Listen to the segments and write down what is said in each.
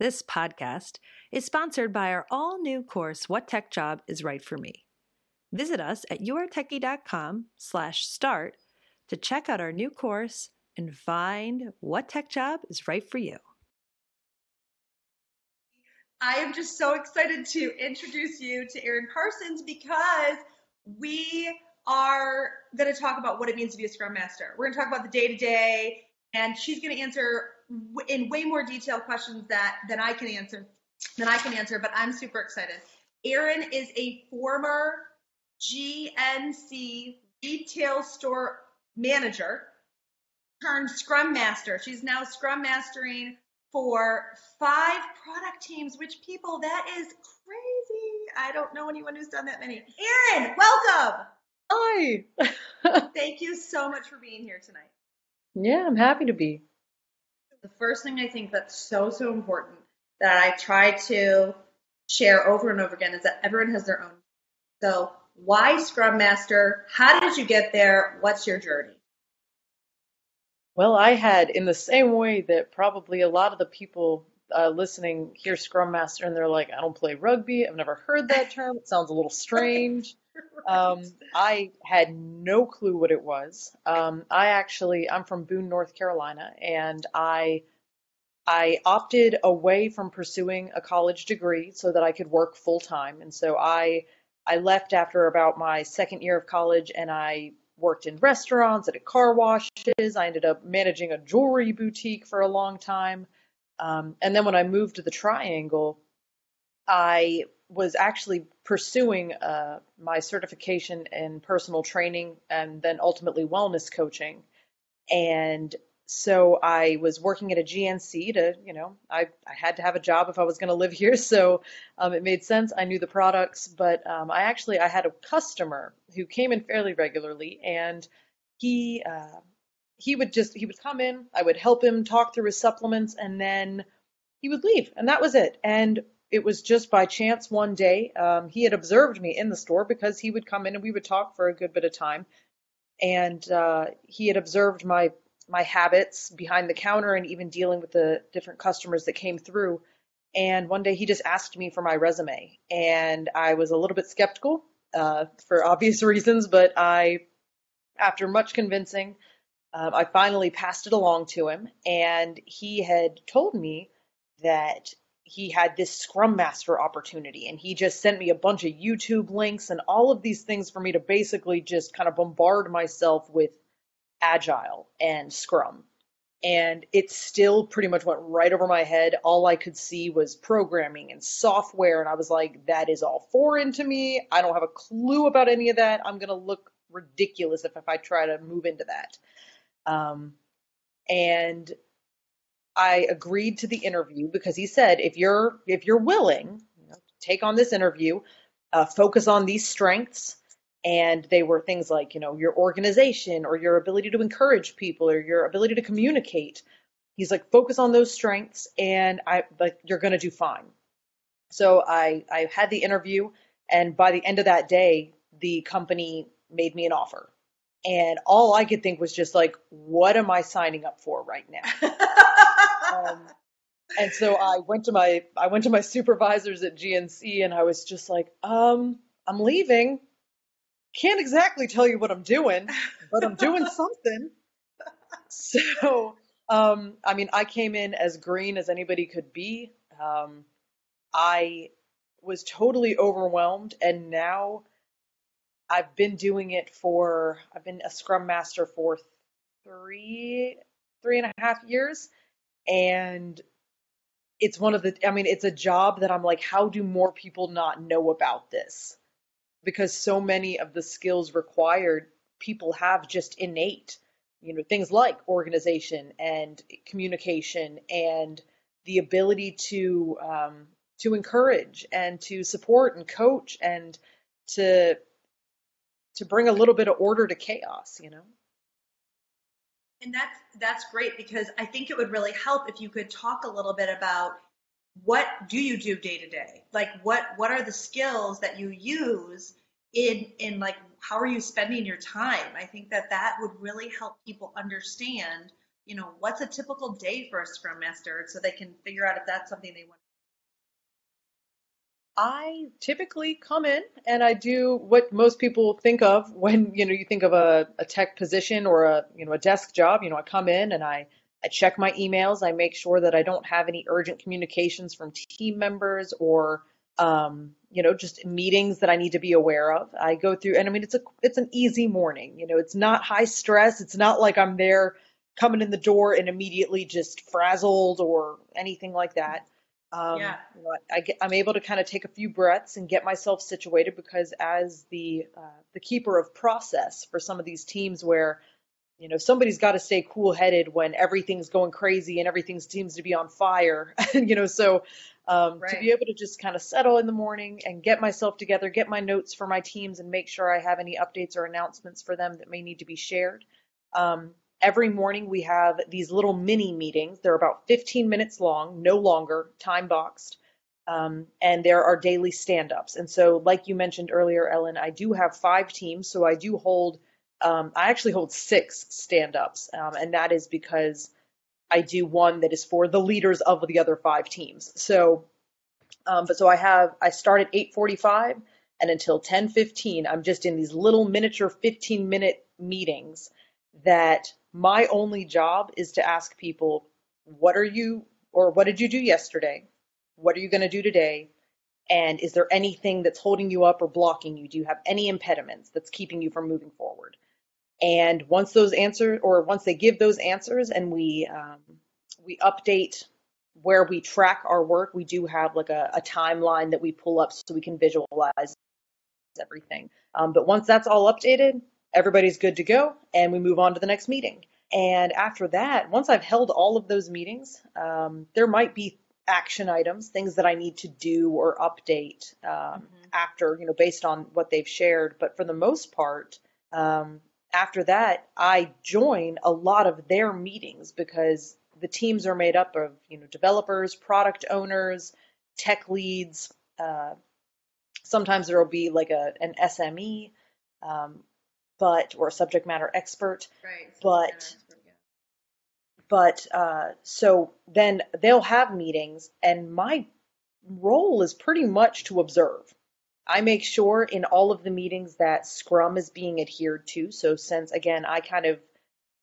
This podcast is sponsored by our all new course, What Tech Job is Right for Me. Visit us at yourtechie.com slash start to check out our new course and find what tech job is right for you. I am just so excited to introduce you to Erin Parsons because we are going to talk about what it means to be a Scrum Master. We're going to talk about the day to day, and she's going to answer in way more detailed questions that than I can answer than I can answer. But I'm super excited. Erin is a former GNC retail store manager turned Scrum Master. She's now Scrum Mastering for five product teams, which people, that is crazy. I don't know anyone who's done that many. Erin, welcome. Hi. Thank you so much for being here tonight. Yeah, I'm happy to be. The first thing I think that's so, so important that I try to share over and over again is that everyone has their own. So, why Scrum Master? How did you get there? What's your journey? Well, I had, in the same way that probably a lot of the people uh, listening hear Scrum Master and they're like, I don't play rugby. I've never heard that term. It sounds a little strange. Um, I had no clue what it was. Um, I actually, I'm from Boone, North Carolina, and I I opted away from pursuing a college degree so that I could work full time. And so I I left after about my second year of college and I worked in restaurants and at car washes. I ended up managing a jewelry boutique for a long time. Um, and then when I moved to the Triangle, I was actually pursuing uh, my certification in personal training and then ultimately wellness coaching. And so I was working at a GNC to, you know, I, I had to have a job if I was going to live here. So um, it made sense. I knew the products, but um, I actually, I had a customer who came in fairly regularly and he, uh, he would just, he would come in, I would help him talk through his supplements and then he would leave. And that was it. And it was just by chance one day, um, he had observed me in the store because he would come in and we would talk for a good bit of time. And uh, he had observed my my habits behind the counter and even dealing with the different customers that came through. And one day he just asked me for my resume, and I was a little bit skeptical uh, for obvious reasons, but I, after much convincing, um, I finally passed it along to him, and he had told me that he had this Scrum Master opportunity, and he just sent me a bunch of YouTube links and all of these things for me to basically just kind of bombard myself with Agile and Scrum. And it still pretty much went right over my head. All I could see was programming and software. And I was like, that is all foreign to me. I don't have a clue about any of that. I'm going to look ridiculous if, if I try to move into that. Um, and I agreed to the interview because he said, if you're if you're willing, you know, take on this interview, uh, focus on these strengths, and they were things like you know your organization or your ability to encourage people or your ability to communicate. He's like focus on those strengths and i like you're to do fine. So i i had the interview and by the end of that day the company made me an offer and all i could think was just like what am i signing up for right now um, and so i went to my i went to my supervisors at gnc and i was just like um i'm leaving can't exactly tell you what I'm doing, but I'm doing something. So, um, I mean, I came in as green as anybody could be. Um, I was totally overwhelmed, and now I've been doing it for, I've been a Scrum Master for three, three and a half years. And it's one of the, I mean, it's a job that I'm like, how do more people not know about this? because so many of the skills required people have just innate you know things like organization and communication and the ability to um, to encourage and to support and coach and to to bring a little bit of order to chaos, you know. And that's that's great because I think it would really help if you could talk a little bit about what do you do day to day? Like what what are the skills that you use in in like how are you spending your time? I think that that would really help people understand, you know, what's a typical day for a scrum master so they can figure out if that's something they want I typically come in and I do what most people think of when you know you think of a, a tech position or a you know a desk job. You know, I come in and I I check my emails. I make sure that I don't have any urgent communications from team members or um, you know just meetings that I need to be aware of. I go through and I mean it's a it's an easy morning. You know, it's not high stress. It's not like I'm there coming in the door and immediately just frazzled or anything like that. Um, Yeah. you know, I I'm able to kind of take a few breaths and get myself situated because as the uh, the keeper of process for some of these teams where you know somebody's got to stay cool headed when everything's going crazy and everything seems to be on fire you know so um, to be able to just kind of settle in the morning and get myself together get my notes for my teams and make sure i have any updates or announcements for them that may need to be shared um, every morning we have these little mini meetings they're about 15 minutes long no longer time boxed um, and there are daily stand-ups and so like you mentioned earlier ellen i do have five teams so i do hold um, I actually hold six stand ups, um, and that is because I do one that is for the leaders of the other five teams. So, um, but so I have I start at 8:45 and until 10:15, I'm just in these little miniature 15 minute meetings. That my only job is to ask people, what are you or what did you do yesterday? What are you going to do today? And is there anything that's holding you up or blocking you? Do you have any impediments that's keeping you from moving forward? And once those answers, or once they give those answers, and we um, we update where we track our work, we do have like a, a timeline that we pull up so we can visualize everything. Um, but once that's all updated, everybody's good to go, and we move on to the next meeting. And after that, once I've held all of those meetings, um, there might be action items, things that I need to do or update um, after, you know, based on what they've shared. But for the most part, um, after that, I join a lot of their meetings because the teams are made up of, you know, developers, product owners, tech leads. Uh, sometimes there will be like a an SME, um, but or a subject matter expert. Right. But- But uh, so then they'll have meetings, and my role is pretty much to observe. I make sure in all of the meetings that Scrum is being adhered to. So since again, I kind of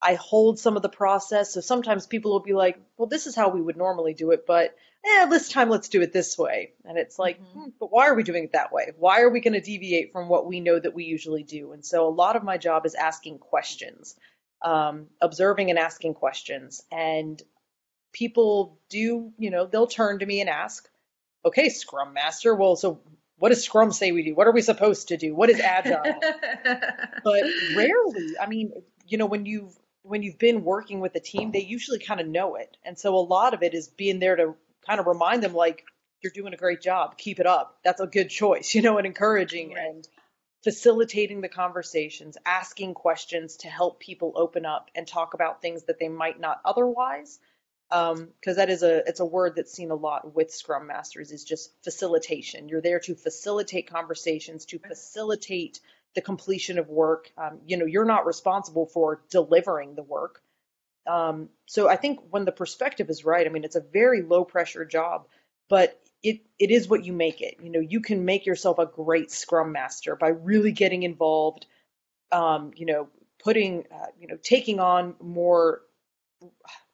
I hold some of the process. So sometimes people will be like, "Well, this is how we would normally do it, but eh, this time let's do it this way." And it's like, Mhm. hmm, "But why are we doing it that way? Why are we going to deviate from what we know that we usually do?" And so a lot of my job is asking questions, um, observing and asking questions, and people do, you know, they'll turn to me and ask, "Okay, Scrum Master, well, so what does Scrum say we do? What are we supposed to do? What is Agile?" but rarely i mean you know when you've when you've been working with a team they usually kind of know it. And so a lot of it is being there to kind of remind them like you're doing a great job. Keep it up. That's a good choice you know and encouraging Right. and facilitating the conversations asking questions to help people open up and talk about things that they might not otherwise. Um, because that is a it's a word that's seen a lot with scrum masters is just facilitation. You're there to facilitate conversations to facilitate the completion of work um, you know you're not responsible for delivering the work. Um, so i think when the perspective is right i mean it's a very low pressure job but it it is what you make it. You know you can make yourself a great scrum master by really getting involved um, you know putting uh, you know taking on more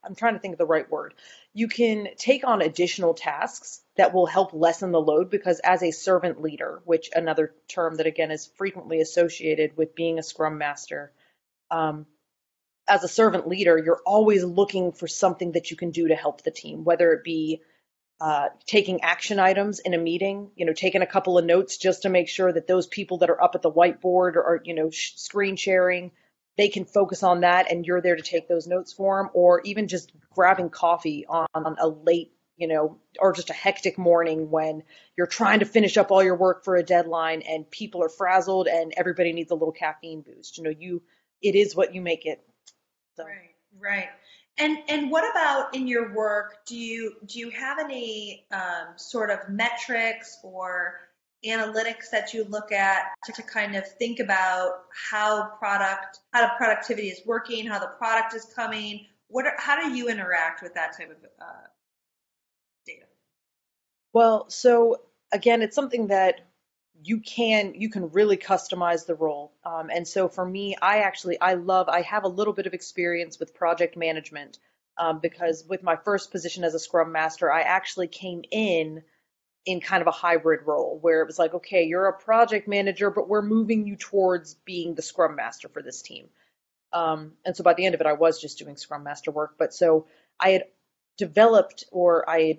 I'm trying to think of the right word. You can take on additional tasks that will help lessen the load because as a servant leader, which another term that again is frequently associated with being a scrum master, um, as a servant leader, you're always looking for something that you can do to help the team, whether it be uh, taking action items in a meeting, you know, taking a couple of notes just to make sure that those people that are up at the whiteboard or, you know, sh- screen sharing, they can focus on that and you're there to take those notes for them, or even just grabbing coffee on, on a late, you know, or just a hectic morning when you're trying to finish up all your work for a deadline and people are frazzled and everybody needs a little caffeine boost. You know, you it is what you make it. So. Right, right. And and what about in your work? Do you do you have any um, sort of metrics or analytics that you look at to, to, kind of think about how product how the productivity is working, how the product is coming? What are, how do you interact with that type of uh, data? Well, so again, it's something that you can you can really customize the role um, and so for me i actually i love i have a little bit of experience with project management um, because with my first position as a scrum master i actually came in in kind of a hybrid role where it was like okay you're a project manager but we're moving you towards being the scrum master for this team um, and so by the end of it i was just doing scrum master work but so i had developed or i had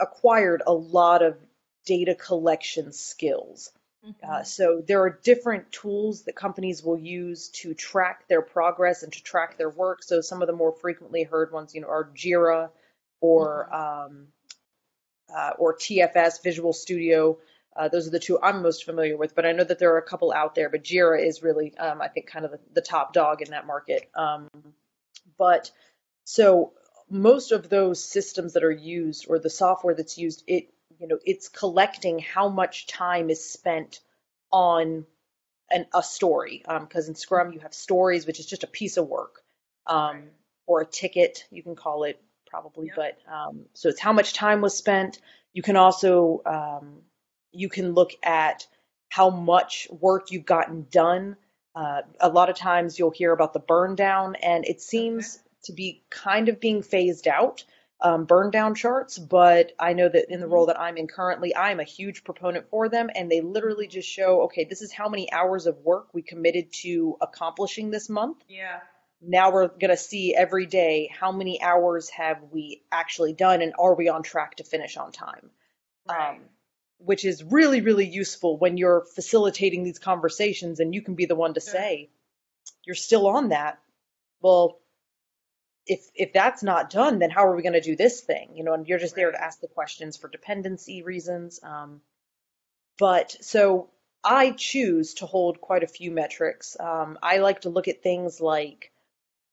acquired a lot of data collection skills. Mm-hmm. Uh, so there are different tools that companies will use to track their progress and to track their work. So some of the more frequently heard ones, you know, are Jira or mm-hmm. um, uh, or TFS, Visual Studio. Uh, those are the two I'm most familiar with, but I know that there are a couple out there. But Jira is really, um, I think, kind of the, the, top dog in that market. Um, but so most of those systems that are used or the software that's used, it you know it's collecting how much time is spent on an, a story because um, in scrum you have stories which is just a piece of work um, right. or a ticket you can call it probably yep. but um, so it's how much time was spent you can also um, you can look at how much work you've gotten done uh, a lot of times you'll hear about the burn down and it seems okay. to be kind of being phased out um, burn down charts, but I know that in the role that I'm in currently, I'm a huge proponent for them, and they literally just show, okay, this is how many hours of work we committed to accomplishing this month. Yeah. Now we're going to see every day how many hours have we actually done, and are we on track to finish on time? Right. Um, which is really, really useful when you're facilitating these conversations, and you can be the one to sure. say, you're still on that. Well, if if that's not done, then how are we going to do this thing? You know, and you're just there to ask the questions for dependency reasons. Um, but so I choose to hold quite a few metrics. Um, I like to look at things like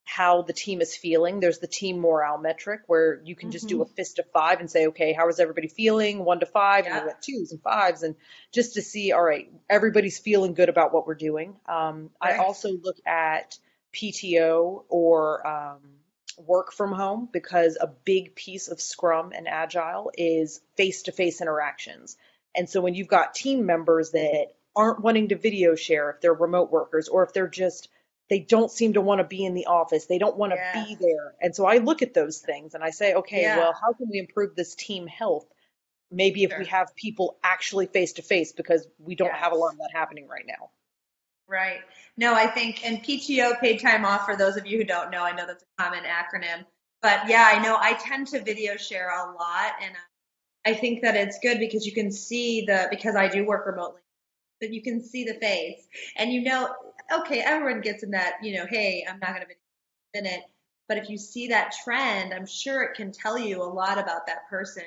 how the team is feeling. There's the team morale metric where you can just mm-hmm. do a mm-hmm. fist of five and say, okay, how is everybody feeling? One to five, yeah. and we got twos and fives, and just to see, all right, everybody's feeling good about what we're doing. Um, right. I also look at PTO or um, work from home because a big piece of Scrum and Agile is face to face interactions. And so when you've got team members that aren't wanting to video share if they're remote workers or if they're just they don't seem to want to be in the office. They don't want to yeah. be there. And so I look at those things and I say, okay, yeah. well, how can we improve this team health? Maybe if sure. we have people actually face to face because we don't yes. have a lot of that happening right now. Right. No, I think, and PTO, paid time off, for those of you who don't know, I know that's a common acronym. But yeah, I know I tend to video share a lot. And I think that it's good because you can see the, because I do work remotely, but you can see the face. And you know, okay, everyone gets in that, you know, hey, I'm not going to be in it. But if you see that trend, I'm sure it can tell you a lot about that person,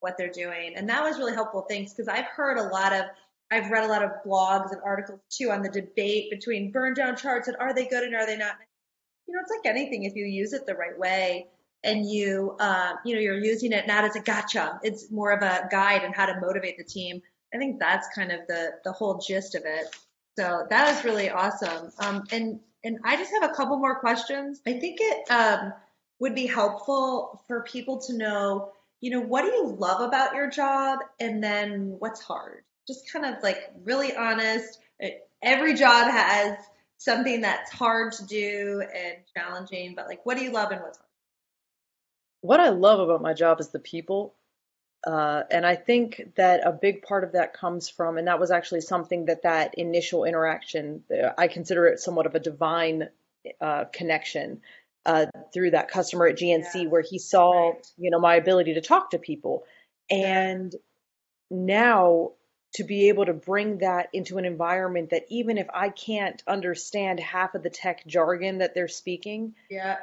what they're doing. And that was really helpful. Thanks. Because I've heard a lot of, I've read a lot of blogs and articles too on the debate between burn down charts and are they good and are they not. You know, it's like anything. If you use it the right way and you, uh, you know, you're using it not as a gotcha, it's more of a guide on how to motivate the team. I think that's kind of the the whole gist of it. So that is really awesome. Um, and and I just have a couple more questions. I think it um, would be helpful for people to know, you know, what do you love about your job, and then what's hard just kind of like really honest. Every job has something that's hard to do and challenging, but like, what do you love and what's hard? What I love about my job is the people. Uh, and I think that a big part of that comes from, and that was actually something that that initial interaction, I consider it somewhat of a divine uh, connection uh, through that customer at GNC, yeah. where he saw, right. you know, my ability to talk to people, and now to be able to bring that into an environment that even if I can't understand half of the tech jargon that they're speaking, yeah.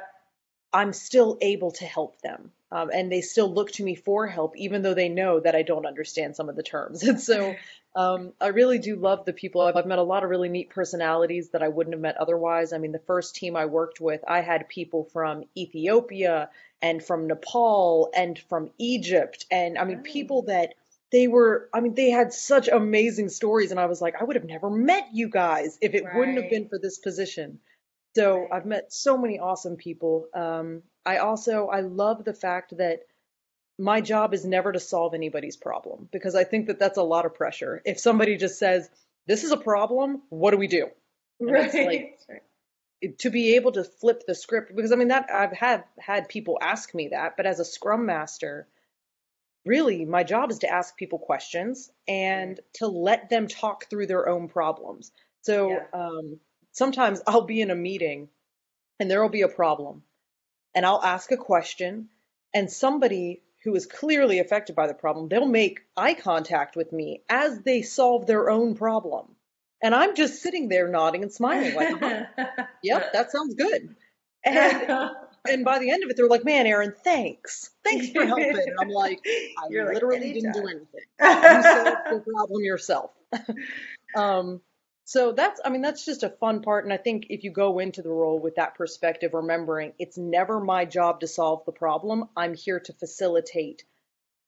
I'm still able to help them. Um, and they still look to me for help, even though they know that I don't understand some of the terms. And so um, I really do love the people. I've, I've met a lot of really neat personalities that I wouldn't have met otherwise. I mean, the first team I worked with, I had people from Ethiopia and from Nepal and from Egypt. And I mean, people that they were, I mean, they had such amazing stories. And I was like, I would have never met you guys if it wouldn't have been for this position. So Right. I've met so many awesome people. Um, I also I love the fact that my job is never to solve anybody's problem because I think that that's a lot of pressure. If somebody just says, "This is a problem, what do we do?" And it's like Right. to be able to flip the script because I mean that I've had had people ask me that, but as a scrum master, really my job is to ask people questions and to let them talk through their own problems. So Yeah. um, sometimes I'll be in a meeting and there will be a problem and I'll ask a question and somebody who is clearly affected by the problem, they'll make eye contact with me as they solve their own problem. And I'm just sitting there nodding and smiling like, yep, that sounds good. And and by the end of it, they're like, "Man, Erin, thanks, thanks for helping." And I'm like, "I You're like, literally didn't do anything. You solved the problem yourself." um, so that's, I mean, that's just a fun part. And I think if you go into the role with that perspective, remembering it's never my job to solve the problem. I'm here to facilitate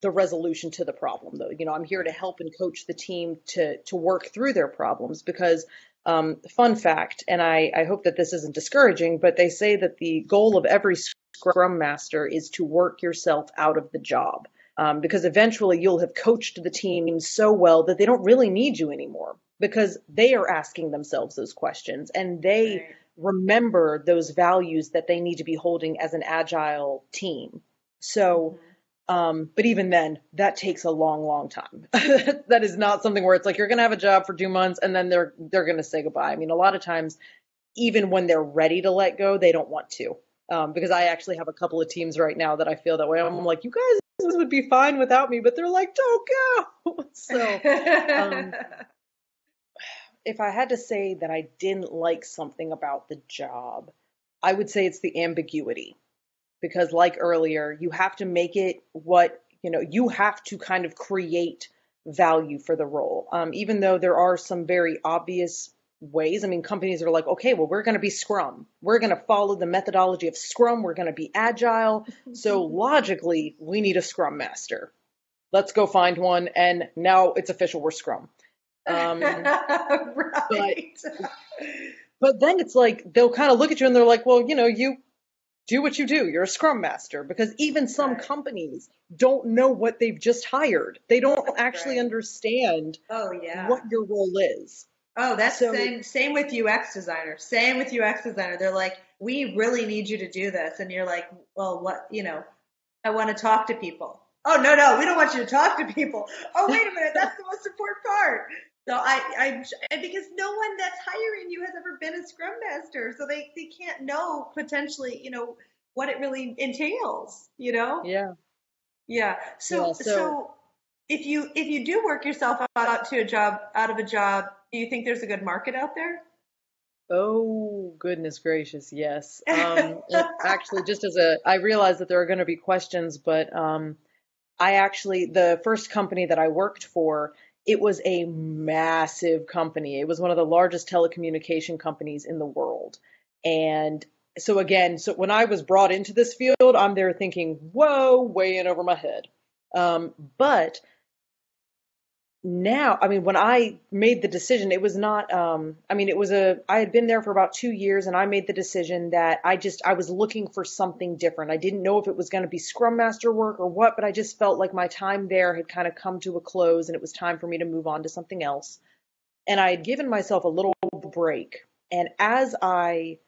the resolution to the problem, though. You know, I'm here to help and coach the team to to work through their problems because. Um, fun fact, and I, I hope that this isn't discouraging, but they say that the goal of every scrum master is to work yourself out of the job. Um, because eventually you'll have coached the team so well that they don't really need you anymore because they are asking themselves those questions and they Right. remember those values that they need to be holding as an agile team. So, um, but even then, that takes a long, long time. that is not something where it's like you're going to have a job for two months and then they're they're going to say goodbye. I mean, a lot of times, even when they're ready to let go, they don't want to. Um, because I actually have a couple of teams right now that I feel that way. I'm like, you guys would be fine without me, but they're like, don't go. so, um, if I had to say that I didn't like something about the job, I would say it's the ambiguity. Because, like earlier, you have to make it what, you know, you have to kind of create value for the role. Um, even though there are some very obvious ways. I mean, companies are like, okay, well, we're going to be Scrum. We're going to follow the methodology of Scrum. We're going to be agile. So, logically, we need a Scrum master. Let's go find one. And now it's official, we're Scrum. Um, right. But then it's like they'll kind of look at you and they're like, well, you know, you do what you do. You're a scrum master because even some Right. companies don't know what they've just hired. They don't actually Right. understand oh yeah. what your role is. Oh, that's So- same same with UX designer. Same with UX designer. They're like, we really need you to do this, and you're like, well, what? You know, I want to talk to people. Oh no, no, we don't want you to talk to people. Oh wait a minute, that's the most important part. So I, I, and because no one that's hiring you has ever been a scrum master, so they they can't know potentially, you know, what it really entails. You know. Yeah. Yeah. So, Yeah, so so- if you if you do work yourself out, out to a job out of a job, do you think there's a good market out there? Oh, goodness gracious, yes. Um, actually, just as a, I realize that there are going to be questions, but um, I actually, the first company that I worked for, it was a massive company. It was one of the largest telecommunication companies in the world. And so, again, so when I was brought into this field, I'm there thinking, whoa, way in over my head. Um, but now, I mean, when I made the decision, it was not, um, I mean, it was a, I had been there for about two years and I made the decision that I just, I was looking for something different. I didn't know if it was going to be Scrum Master work or what, but I just felt like my time there had kind of come to a close and it was time for me to move on to something else. And I had given myself a little break. And as I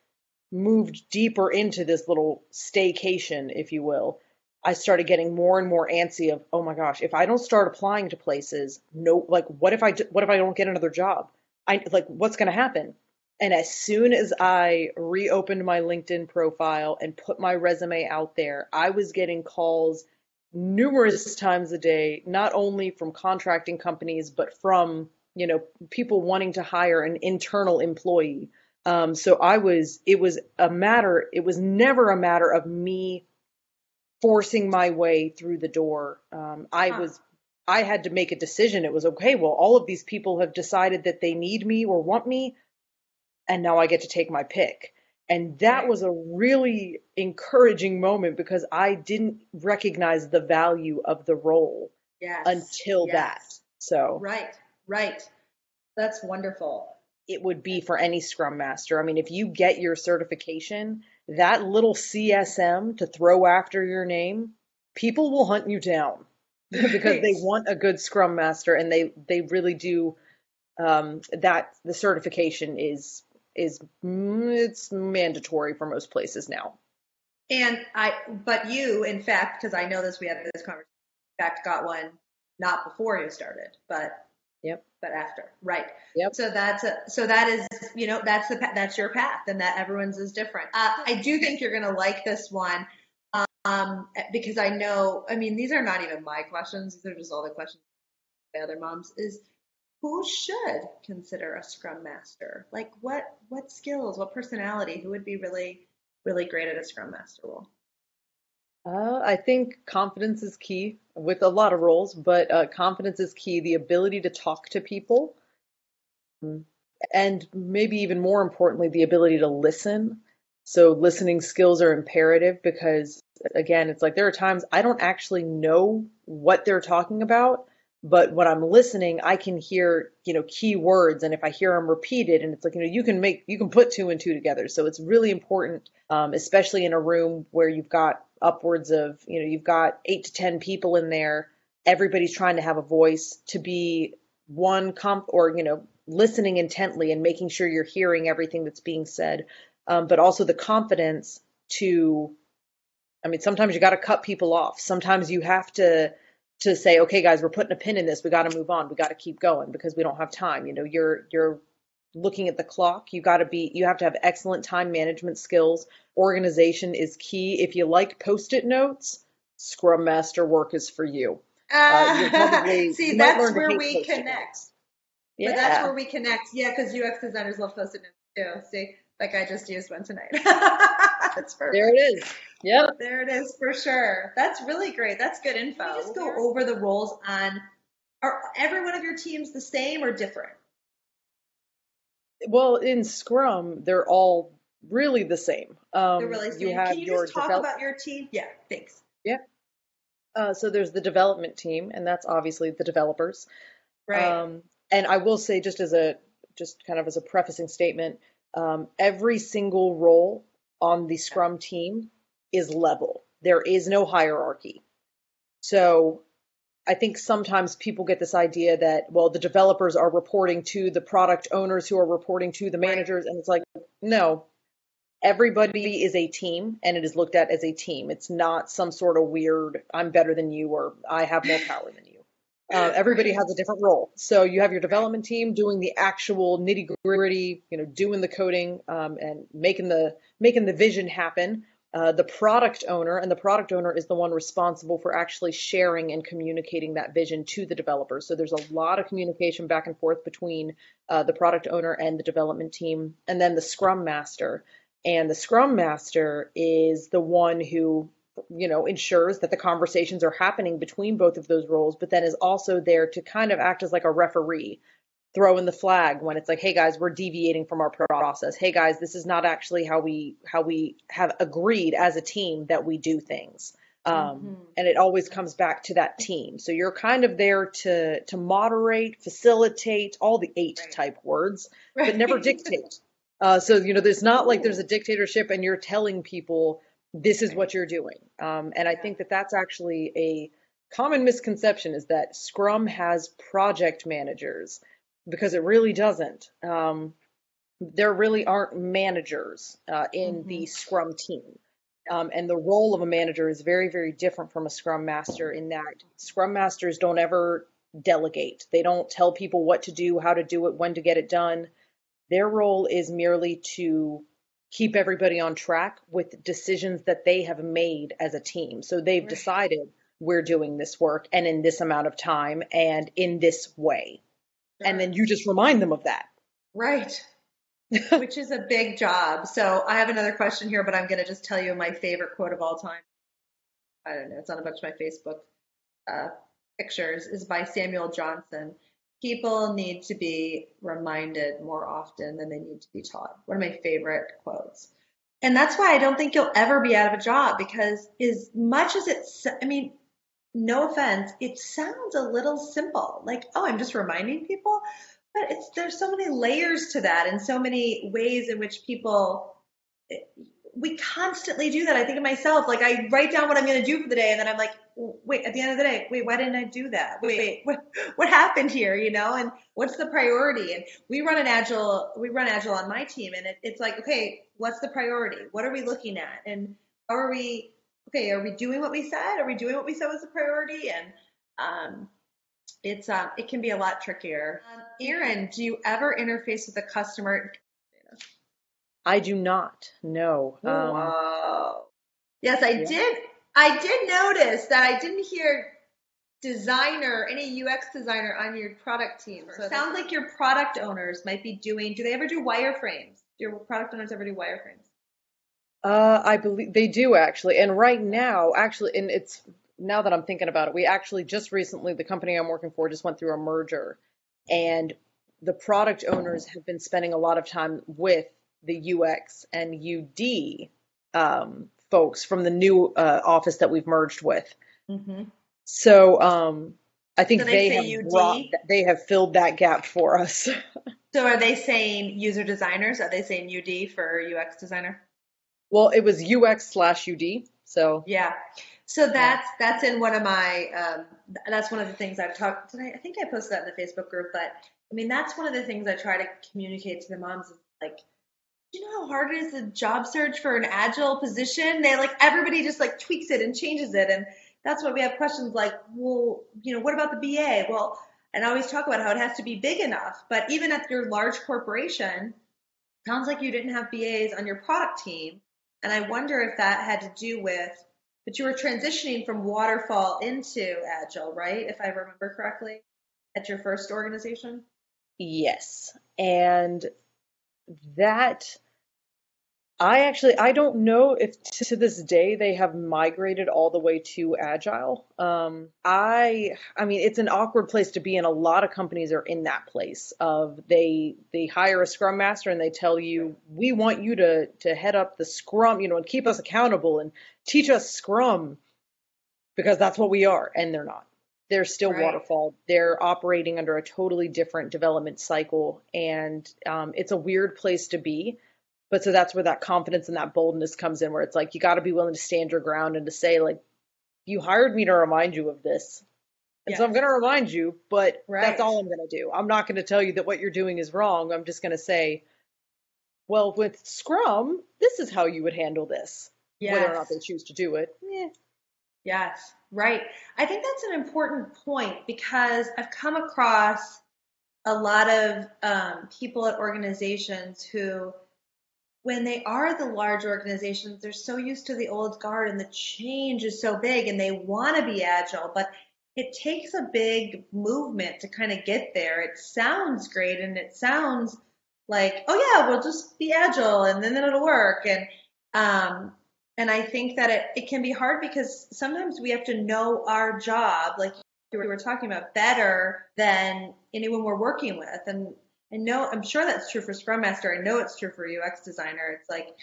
moved deeper into this little staycation, if you will, I started getting more and more antsy of, oh my gosh, if I don't start applying to places, no, like what if I what if I don't get another job? I like what's going to happen? And as soon as I reopened my LinkedIn profile and put my resume out there, I was getting calls numerous times a day, not only from contracting companies, but from, you know, people wanting to hire an internal employee. Um, so I was, it was a matter, it was never a matter of me forcing my way through the door. Um, I Huh. was, I had to make a decision. It was okay. Well, all of these people have decided that they need me or want me, and now I get to take my pick. And that was a really encouraging moment because I didn't recognize the value of the role Yes. until yes. that. So Right. Right. That's wonderful. it would be for any scrum master. I mean, if you get your certification, that little CSM to throw after your name, people will hunt you down because they want a good scrum master and they they really do um that the certification is is mm, it's mandatory for most places now. And I, but you, in fact, because I know this, we had this conversation. In fact, got one not before you started, but Yep. but after, right? Yep. So that's a, so that is, you know, that's the that's your path, and that everyone's is different. Uh, I do think you're gonna like this one, um, because I know. I mean, these are not even my questions; these are just all the questions by other moms. Is who should consider a scrum master? Like, what what skills, what personality, who would be really really great at a scrum master role? Uh, I think confidence is key with a lot of roles, but uh, confidence is key. The ability to talk to people, mm, and maybe even more importantly, the ability to listen. So listening skills are imperative because, again, it's like there are times I don't actually know what they're talking about, but when I'm listening, I can hear, you know, key words, and if I hear them repeated, and it's like, you know, you can make, you can put two and two together. So it's really important, um, especially in a room where you've got upwards of, you know, you've got eight to ten people in there. Everybody's trying to have a voice to be one comp or you know listening intently and making sure you're hearing everything that's being said, um, but also the confidence to. I mean, sometimes you got to cut people off. Sometimes you have to to say, okay, guys, we're putting a pin in this. We got to move on. We got to keep going because we don't have time. You know, you're you're looking at the clock. You got to be. You have to have excellent time management skills. Organization is key. If you like post-it notes, Scrum Master work is for you. Uh, probably- See, you that's where we connect. notes. But that's where we connect. Yeah, because UX designers love post-it notes too. See, like I just used one tonight. that's perfect. there it is. Yep. There it is for sure. That's really great. That's good info. Can you just go over the roles on are every one of your teams the same or different? Well, in Scrum, they're all really the same. Um, They're really you same. have Can you your just talk develop- about your team? Yeah, thanks. uh, so there's the development team, and that's obviously the developers. Right. Um, and I will say, just as a just kind of as a prefacing statement, um, every single role on the Scrum team is level. There is no hierarchy. So I think sometimes people get this idea that well, the developers are reporting to the product owners who are reporting to the managers, and it's like no. Everybody is a team, and it is looked at as a team. It's not some sort of weird "I'm better than you" or "I have more power than you." Uh, everybody has a different role. So you have your development team doing the actual nitty gritty, you know, doing the coding um, and making the making the vision happen. Uh, the product owner and the product owner is the one responsible for actually sharing and communicating that vision to the developers. So there's a lot of communication back and forth between uh, the product owner and the development team, and then the Scrum Master. And the Scrum Master is the one who you know, ensures that the conversations are happening between both of those roles, but then is also there to kind of act as like a referee, throw in the flag when it's like, hey guys, we're deviating from our process. Hey guys, this is not actually how we how we have agreed as a team that we do things. Um, Mhm. And it always comes back to that team. So you're kind of there to to moderate, facilitate, all the eight Right. type words, but never dictate. Uh, so you know, there's not like there's a dictatorship and you're telling people this is what you're doing. Um, and I think that that's actually a common misconception is that Scrum has project managers because it really doesn't. Um, there really aren't managers uh, in the Scrum team. Um, and the role of a manager is very, very different from a Scrum Master in that Scrum Masters don't ever delegate. They don't tell people what to do, how to do it, when to get it done. Their role is merely to keep everybody on track with decisions that they have made as a team. So they've Right. decided we're doing this work and in this amount of time and in this way. And then you just remind them of that. Right. which is a big job. So I have another question here, but I'm going to just tell you my favorite quote of all time. I don't know. It's on a bunch of my Facebook uh, pictures. Is by Samuel Johnson. People need to be reminded more often than they need to be taught. One of my favorite quotes. And that's why I don't think you'll ever be out of a job because as much as it's, I mean, no offense, it sounds a little simple. Like, oh, I'm just reminding people. But it's there's so many layers to that and so many ways in which people eh, we constantly do that. I think of myself, like I write down what I'm going to do for the day, and then I'm like, wait, at the end of the day, wait, why didn't I do that? Wait, wait, what, what happened here? You know, and what's the priority? And we run an agile, we run agile on my team, and it, it's like, okay, what's the priority? What are we looking at? And are we, okay, are we doing what we said? Are we doing what we said was the priority? And um, it's um, it can be a lot trickier. Um, Erin, do you ever interface with a customer? I do not. No. Um, wow. Yes, I yeah. did. I did notice that I didn't hear designer, any UX designer on your product team. So it sounds like your product owners might be doing. Do they ever do wireframes? Do your product owners ever do wireframes? Uh, I believe they do actually. And right now, actually, and it's now that I'm thinking about it, we actually just recently, the company I'm working for just went through a merger, and the product owners have been spending a lot of time with the UX and UD um, folks from the new uh, office that we've merged with. Mm-hmm. So um, I think so they, they have brought, they have filled that gap for us. so are they saying user designers? Are they saying UD for UX designer? Well, it was UX slash UD. So yeah. So that's that's in one of my um, that's one of the things I've talked. I, I think I posted that in the Facebook group, but I mean that's one of the things I try to communicate to the moms is like you know how hard it is to job search for an agile position? They like everybody just like tweaks it and changes it. And that's why we have questions like, well, you know, what about the BA? Well, and I always talk about how it has to be big enough. But even at your large corporation, sounds like you didn't have BAs on your product team. And I wonder if that had to do with, but you were transitioning from waterfall into agile, right? If I remember correctly, at your first organization? Yes. And that I actually I don't know if to this day they have migrated all the way to agile. Um, I I mean it's an awkward place to be and a lot of companies are in that place of they they hire a scrum master and they tell you we want you to to head up the scrum, you know, and keep us accountable and teach us scrum because that's what we are and they're not. They're still right. waterfall. They're operating under a totally different development cycle and um, it's a weird place to be but so that's where that confidence and that boldness comes in, where it's like you got to be willing to stand your ground and to say, like, you hired me to remind you of this. And yes. so I'm going to remind you, but right. that's all I'm going to do. I'm not going to tell you that what you're doing is wrong. I'm just going to say, well, with Scrum, this is how you would handle this. Yes. Whether or not they choose to do it. Eh. Yes, right. I think that's an important point because I've come across a lot of um, people at organizations who when they are the large organizations, they're so used to the old guard and the change is so big and they want to be agile, but it takes a big movement to kind of get there. It sounds great and it sounds like, oh yeah, we'll just be agile and then it'll work. And, um, and I think that it, it can be hard because sometimes we have to know our job, like we were talking about, better than anyone we're working with. And I know, I'm sure that's true for Scrum Master. I know it's true for UX designer. It's like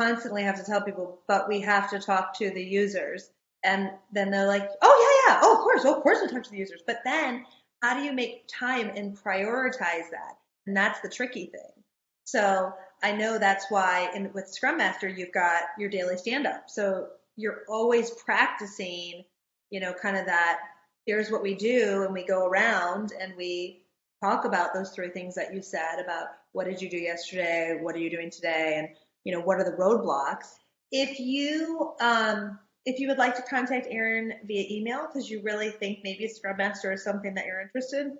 constantly have to tell people, but we have to talk to the users. And then they're like, oh, yeah, yeah. Oh, of course. Oh, of course we'll talk to the users. But then how do you make time and prioritize that? And that's the tricky thing. So I know that's why in, with Scrum Master, you've got your daily stand up. So you're always practicing, you know, kind of that here's what we do. And we go around and we talk about those three things that you said about what did you do yesterday, what are you doing today, and you know what are the roadblocks. If you um, if you would like to contact Erin via email because you really think maybe a Scrum Master is something that you're interested,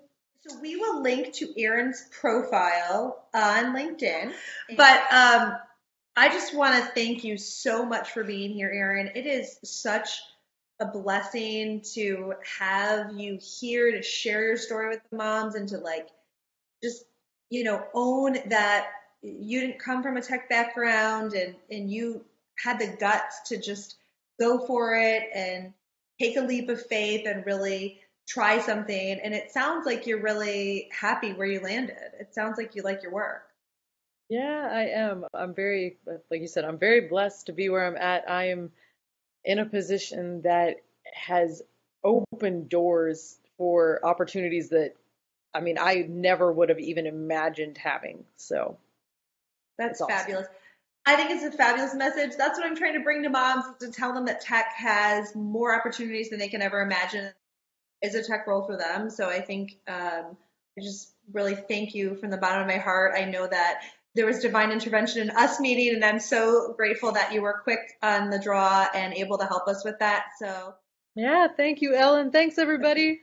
so we will link to Erin's profile on LinkedIn. But um, I just want to thank you so much for being here, Erin. It is such a blessing to have you here to share your story with the moms and to like just you know own that you didn't come from a tech background and, and you had the guts to just go for it and take a leap of faith and really try something. And it sounds like you're really happy where you landed. It sounds like you like your work. Yeah, I am. I'm very, like you said, I'm very blessed to be where I'm at. I am in a position that has opened doors for opportunities that, I mean, I never would have even imagined having. So that's awesome. fabulous. I think it's a fabulous message. That's what I'm trying to bring to moms to tell them that tech has more opportunities than they can ever imagine is a tech role for them. So I think um, I just really thank you from the bottom of my heart. I know that there was divine intervention in us meeting, and I'm so grateful that you were quick on the draw and able to help us with that. So, yeah, thank you, Erin. Thanks, everybody.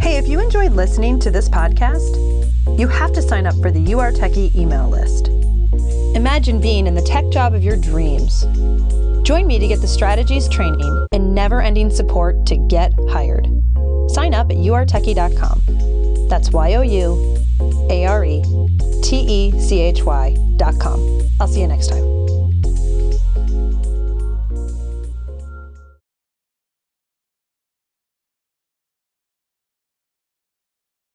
Hey, if you enjoyed listening to this podcast, you have to sign up for the You Are Techy email list. Imagine being in the tech job of your dreams. Join me to get the strategies, training, and never ending support to get hired. Sign up at youaretechy.com. That's Y O U A R E T E C H Y.com. I'll see you next time.